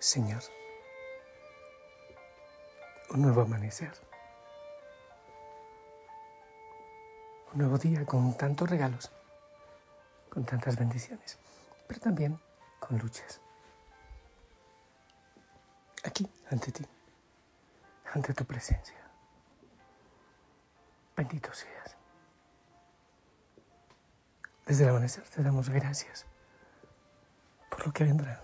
Señor, un nuevo amanecer, un nuevo día con tantos regalos, con tantas bendiciones, pero también con luchas. Aquí, ante ti, ante tu presencia. Bendito seas. Desde el amanecer te damos gracias por lo que vendrá.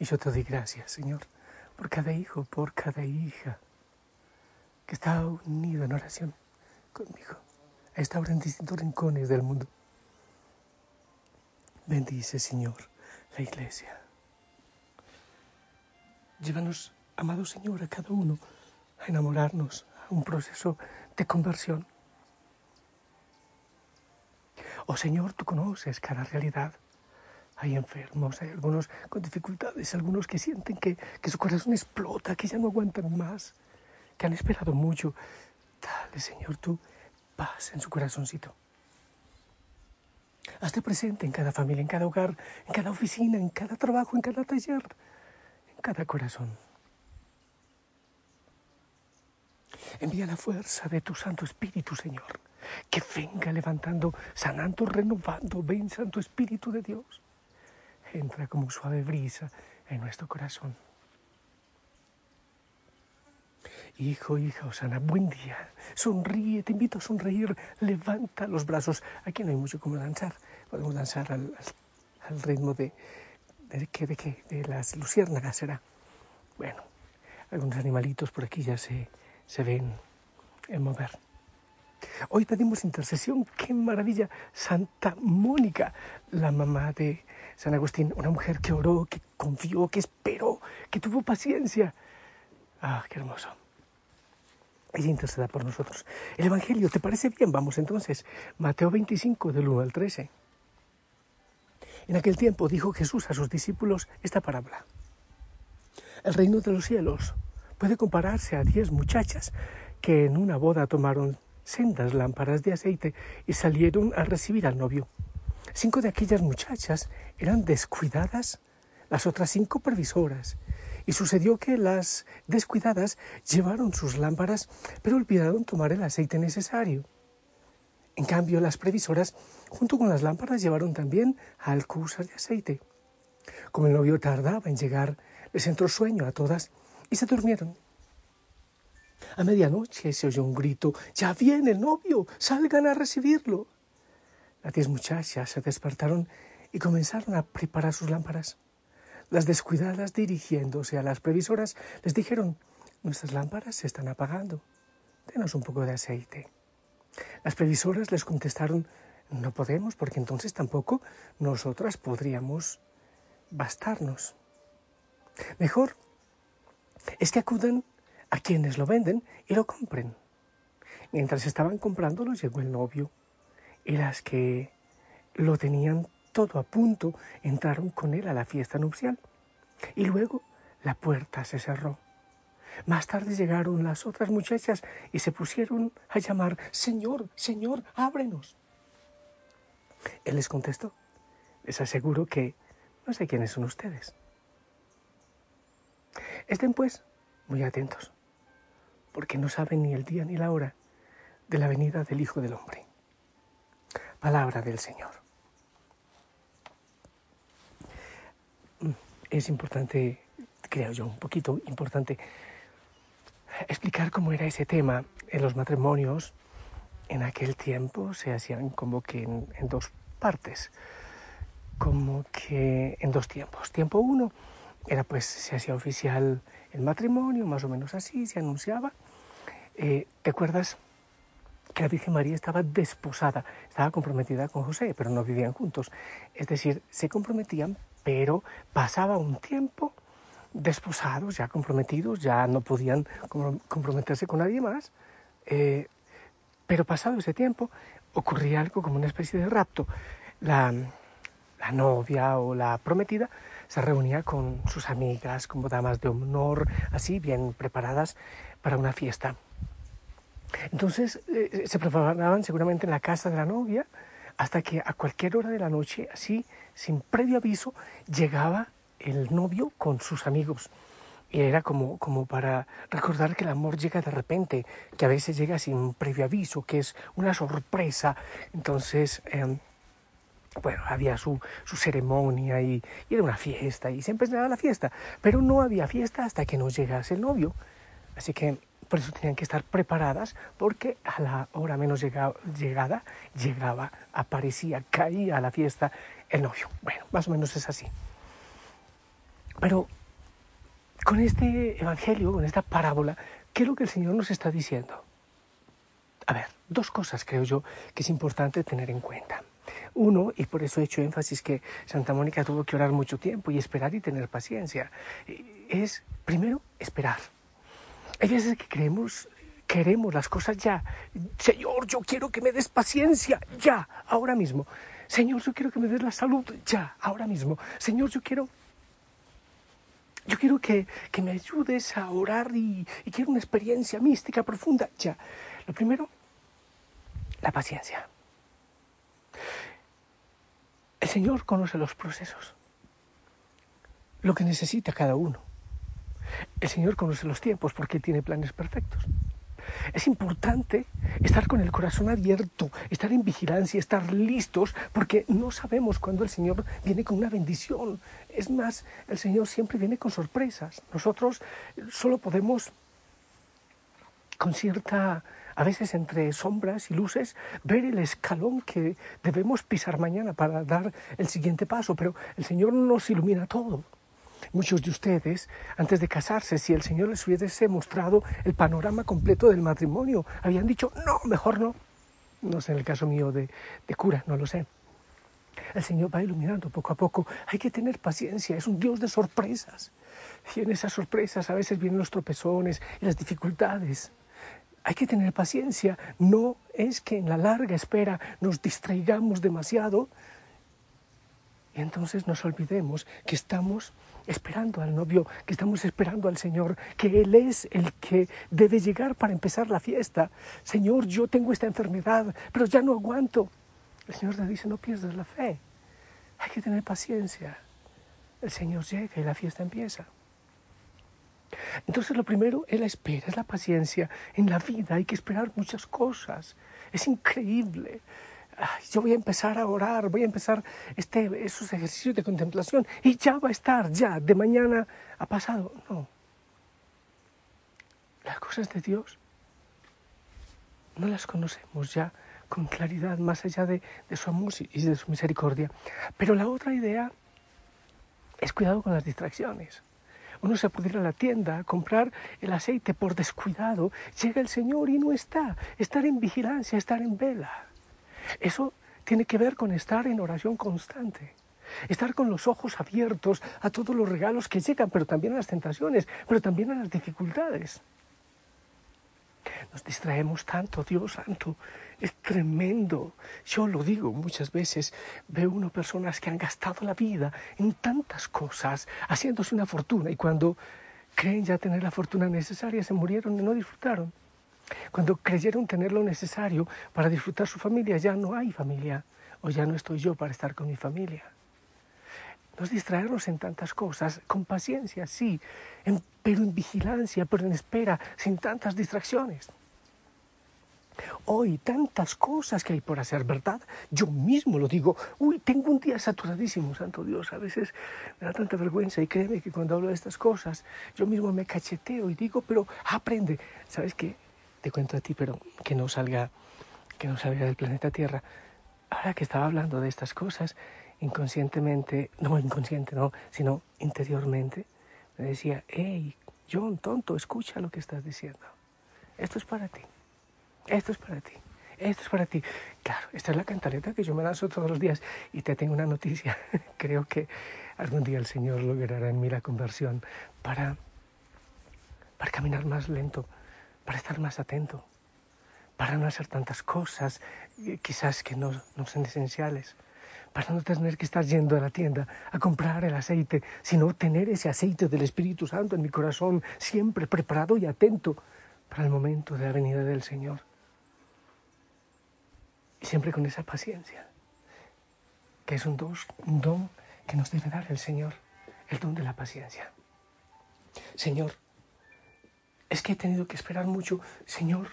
Y yo te doy gracias, Señor, por cada hijo, por cada hija que está unido en oración conmigo. Está ahora en distintos rincones del mundo. Bendice, Señor, la iglesia. Llévanos, amado Señor, a cada uno a enamorarnos, a un proceso de conversión. Oh Señor, tú conoces cada realidad hay enfermos, hay algunos con dificultades, algunos que sienten que, su corazón explota, que ya no aguantan más, que han esperado mucho. Dale, Señor, tú paz en su corazoncito. Hazte presente en cada familia, en cada hogar, en cada oficina, en cada trabajo, en cada taller, en cada corazón. Envía la fuerza de tu Santo Espíritu, Señor, que venga levantando, sanando, renovando. Ven, Santo Espíritu de Dios entra como suave brisa en nuestro corazón. Hijo, hija, Osana, buen día. Sonríe, te invito a sonreír. Levanta los brazos. Aquí no hay mucho como danzar. Podemos danzar al, ritmo de, de, de, de las luciérnagas, será. Bueno, algunos animalitos por aquí ya se, se ven en mover. Hoy pedimos intercesión, qué maravilla. Santa Mónica, la mamá de San Agustín, una mujer que oró, que confió, que esperó, que tuvo paciencia. Ah, qué hermoso. Ella interceda por nosotros. El Evangelio, ¿te parece bien? Vamos entonces. Mateo 25, del 1 al 13. En aquel tiempo dijo Jesús a sus discípulos esta parábola. El reino de los cielos puede compararse a diez muchachas que en una boda tomaron sendas lámparas de aceite y salieron a recibir al novio. Cinco de aquellas muchachas eran descuidadas, las otras cinco previsoras. Y sucedió que las descuidadas llevaron sus lámparas, pero olvidaron tomar el aceite necesario. En cambio, las previsoras, junto con las lámparas, llevaron también alcusas de aceite. Como el novio tardaba en llegar, les entró sueño a todas y se durmieron. A medianoche se oyó un grito, ya viene el novio, salgan a recibirlo. Las diez muchachas se despertaron y comenzaron a preparar sus lámparas. Las descuidadas, dirigiéndose a las previsoras, les dijeron, nuestras lámparas se están apagando, denos un poco de aceite. Las previsoras les contestaron, no podemos, porque entonces tampoco nosotras podríamos bastarnos. Mejor es que acudan a quienes lo venden y lo compren. Mientras estaban comprándolo llegó el novio y las que lo tenían todo a punto entraron con él a la fiesta nupcial. Y luego la puerta se cerró. Más tarde llegaron las otras muchachas y se pusieron a llamar, Señor, Señor, ábrenos. Él les contestó, les aseguro que no sé quiénes son ustedes. Estén pues muy atentos, porque no saben ni el día ni la hora de la venida del Hijo del Hombre. Palabra del Señor. Mm, es importante, creo yo, un poquito importante explicar cómo era ese tema en los matrimonios. En aquel tiempo se hacían como que en, en dos partes, como que en dos tiempos. Tiempo uno era pues se hacía oficial el matrimonio, más o menos así, se anunciaba. Eh, ¿Te acuerdas que la Virgen María estaba desposada, estaba comprometida con José, pero no vivían juntos? Es decir, se comprometían, pero pasaba un tiempo desposados, ya comprometidos, ya no podían comprometerse con nadie más, eh, pero pasado ese tiempo ocurría algo como una especie de rapto. La, la novia o la prometida se reunía con sus amigas como damas de honor, así bien preparadas para una fiesta. Entonces eh, se preparaban seguramente en la casa de la novia hasta que a cualquier hora de la noche, así, sin previo aviso, llegaba el novio con sus amigos. Y era como, como para recordar que el amor llega de repente, que a veces llega sin previo aviso, que es una sorpresa. Entonces, em, bueno, había su, su ceremonia y, era una fiesta y siempre empezaba la fiesta, pero no había fiesta hasta que no llegase el novio. Así que por eso tenían que estar preparadas porque a la hora menos llegada, llegada llegaba, aparecía, caía a la fiesta el novio. Bueno, más o menos es así. Pero con este evangelio, con esta parábola, ¿qué es lo que el Señor nos está diciendo? A ver, dos cosas creo yo que es importante tener en cuenta. Uno, y por eso he hecho énfasis que Santa Mónica tuvo que orar mucho tiempo y esperar y tener paciencia, es primero esperar. Hay veces que creemos, queremos las cosas ya. Señor, yo quiero que me des paciencia ya, ahora mismo. Señor, yo quiero que me des la salud ya, ahora mismo. Señor, yo quiero yo quiero que, que, me ayudes a orar y, y, quiero una experiencia mística profunda. Ya. Lo primero, la paciencia. Señor conoce los procesos, lo que necesita cada uno. El Señor conoce los tiempos porque tiene planes perfectos. Es importante estar con el corazón abierto, estar en vigilancia, estar listos, porque no sabemos cuándo el Señor viene con una bendición. Es más, el Señor siempre viene con sorpresas. Nosotros solo podemos con cierta a veces entre sombras y luces, ver el escalón que debemos pisar mañana para dar el siguiente paso, pero el Señor nos ilumina todo. Muchos de ustedes, antes de casarse, si el Señor les hubiese mostrado el panorama completo del matrimonio, habían dicho, no, mejor no. No sé en el caso mío de, de cura, no lo sé. El Señor va iluminando poco a poco. Hay que tener paciencia, es un Dios de sorpresas. Y en esas sorpresas a veces vienen los tropezones y las dificultades. Hay que tener paciencia. No es que en la larga espera nos distraigamos demasiado y entonces nos olvidemos que estamos esperando al novio, que estamos esperando al Señor, que Él es el que debe llegar para empezar la fiesta. Señor, yo tengo esta enfermedad, pero ya no aguanto. El Señor le dice, no pierdas la fe. Hay que tener paciencia. El Señor llega y la fiesta empieza. Entonces lo primero es la espera, es la paciencia. En la vida hay que esperar muchas cosas. Es increíble. yo voy a empezar a orar, voy a empezar este, esos ejercicios de contemplación y ya va a estar, ya, de mañana ha pasado. No. Las cosas de Dios no las conocemos ya con claridad, más allá de, de su amor y de su misericordia. Pero la otra idea es cuidado con las distracciones. Uno se puede ir a la tienda a comprar el aceite por descuidado, llega el Señor y no está. Estar en vigilancia, estar en vela. Eso tiene que ver con estar en oración constante. Estar con los ojos abiertos a todos los regalos que llegan, pero también a las tentaciones, pero también a las dificultades. Nos distraemos tanto, Dios santo, es tremendo. Yo lo digo muchas veces, veo uno personas que han gastado la vida en tantas cosas, haciéndose una fortuna, y cuando creen ya tener la fortuna necesaria, se murieron y no disfrutaron. Cuando creyeron tener lo necesario para disfrutar su familia, ya no hay familia, o ya no estoy yo para estar con mi familia. nos distraernos en tantas cosas, con paciencia, sí, pero en vigilancia, pero en espera, sin tantas distracciones. Hoy tantas cosas que hay por hacer, ¿verdad? Yo mismo lo digo. Uy, tengo un día saturadísimo, santo Dios. A veces me da tanta vergüenza y créeme que cuando hablo de estas cosas, yo mismo me cacheteo y digo, pero aprende. ¿Sabes qué? Te cuento a ti, pero que no salga, que no salga del planeta Tierra. Ahora que estaba hablando de estas cosas, inconscientemente, no inconsciente, no, sino interiormente, me decía, hey, John, tonto, escucha lo que estás diciendo. Esto es para ti. Esto es para ti. Esto es para ti. Claro, esta es la cantaleta que yo me lanzo todos los días. Y te tengo una noticia. Creo que algún día el Señor logrará en mí la conversión para, para caminar más lento, para estar más atento, para no hacer tantas cosas, eh, quizás que no, no son esenciales para no tener que estar yendo a la tienda a comprar el aceite, sino tener ese aceite del Espíritu Santo en mi corazón, siempre preparado y atento para el momento de la venida del Señor. Siempre con esa paciencia, que es un don, un don que nos debe dar el Señor, el don de la paciencia. Señor, es que he tenido que esperar mucho. Señor,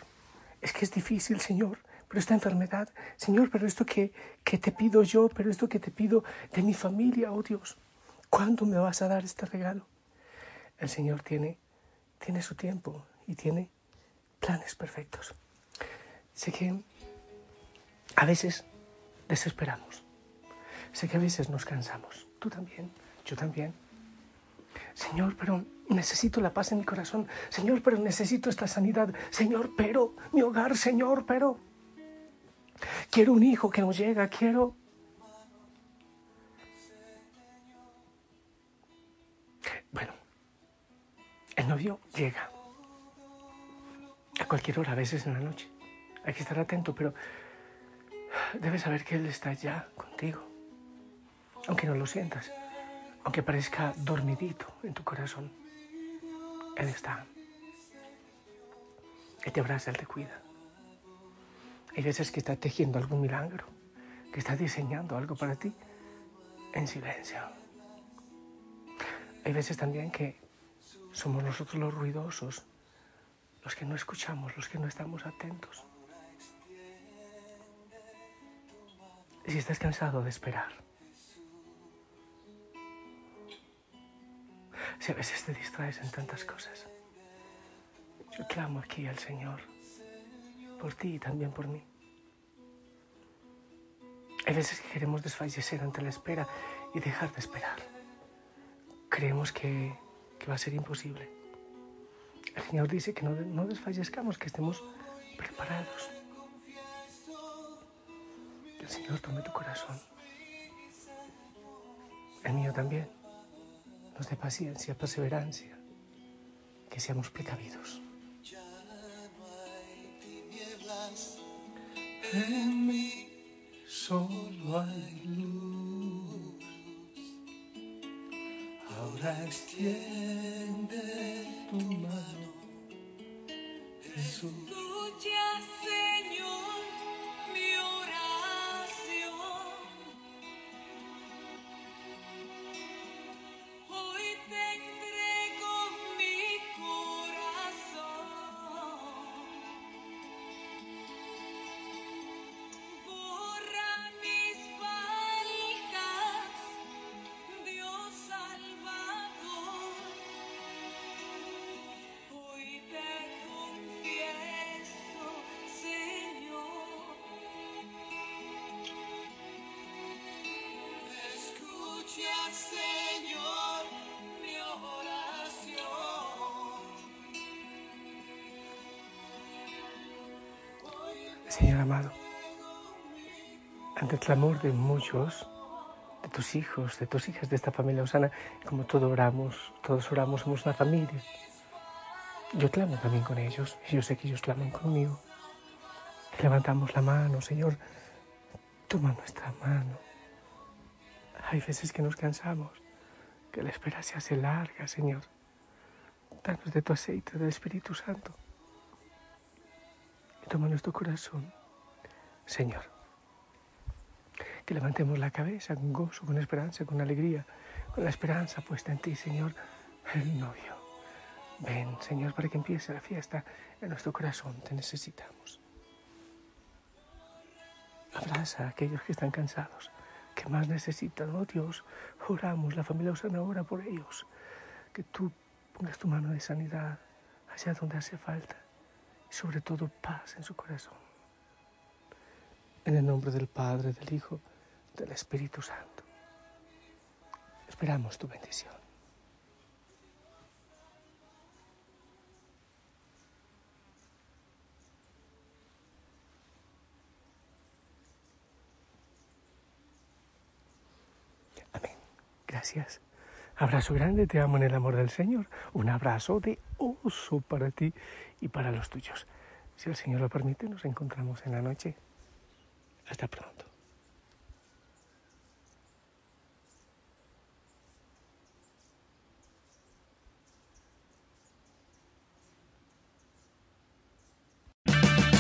es que es difícil, Señor, pero esta enfermedad, Señor, pero esto que, que te pido yo, pero esto que te pido de mi familia, oh Dios, ¿cuándo me vas a dar este regalo? El Señor tiene, tiene su tiempo y tiene planes perfectos. Sé que a veces desesperamos. Sé que a veces nos cansamos. Tú también, yo también. Señor, pero necesito la paz en mi corazón. Señor, pero necesito esta sanidad. Señor, pero mi hogar, Señor, pero quiero un hijo que no llega, quiero... Bueno, el novio llega a cualquier hora, a veces en la noche. Hay que estar atento, pero debes saber que Él está ya contigo, aunque no lo sientas, aunque parezca dormidito en tu corazón. Él está. Él te abraza, Él te cuida. Hay veces que está tejiendo algún milagro, que está diseñando algo para ti en silencio. Hay veces también que somos nosotros los ruidosos, los que no escuchamos, los que no estamos atentos. Si estás cansado de esperar, si a veces te distraes en tantas cosas, yo clamo aquí al Señor por ti y también por mí. Hay veces que queremos desfallecer ante la espera y dejar de esperar. Creemos que, que va a ser imposible. El Señor dice que no, no desfallezcamos, que estemos preparados. El Señor tome tu corazón. El mío también. Nos dé paciencia, perseverancia. Que seamos precavidos. En mí solo hay luz. Ahora extiende tu mano, Jesús. Señor amado, ante el clamor de muchos, de tus hijos, de tus hijas, de esta familia Osana, como todos oramos, todos oramos, somos una familia. Yo clamo también con ellos, y yo sé que ellos claman conmigo. levantamos la mano, Señor, toma nuestra mano. Hay veces que nos cansamos, que la espera se hace larga, Señor. Danos de tu aceite del Espíritu Santo toma nuestro corazón. Señor, que levantemos la cabeza con gozo, con esperanza, con alegría, con la esperanza puesta en ti, Señor, el novio. Ven, Señor, para que empiece la fiesta en nuestro corazón. Te necesitamos. Abraza a aquellos que están cansados, que más necesitan. Oh Dios, oramos, la familia Osana ora por ellos. Que tú pongas tu mano de sanidad hacia donde hace falta sobre todo paz en su corazón. En el nombre del Padre, del Hijo, del Espíritu Santo. Esperamos tu bendición. Amén. Gracias. Abrazo grande, te amo en el amor del Señor. Un abrazo de oso para ti y para los tuyos. Si el Señor lo permite, nos encontramos en la noche. Hasta pronto.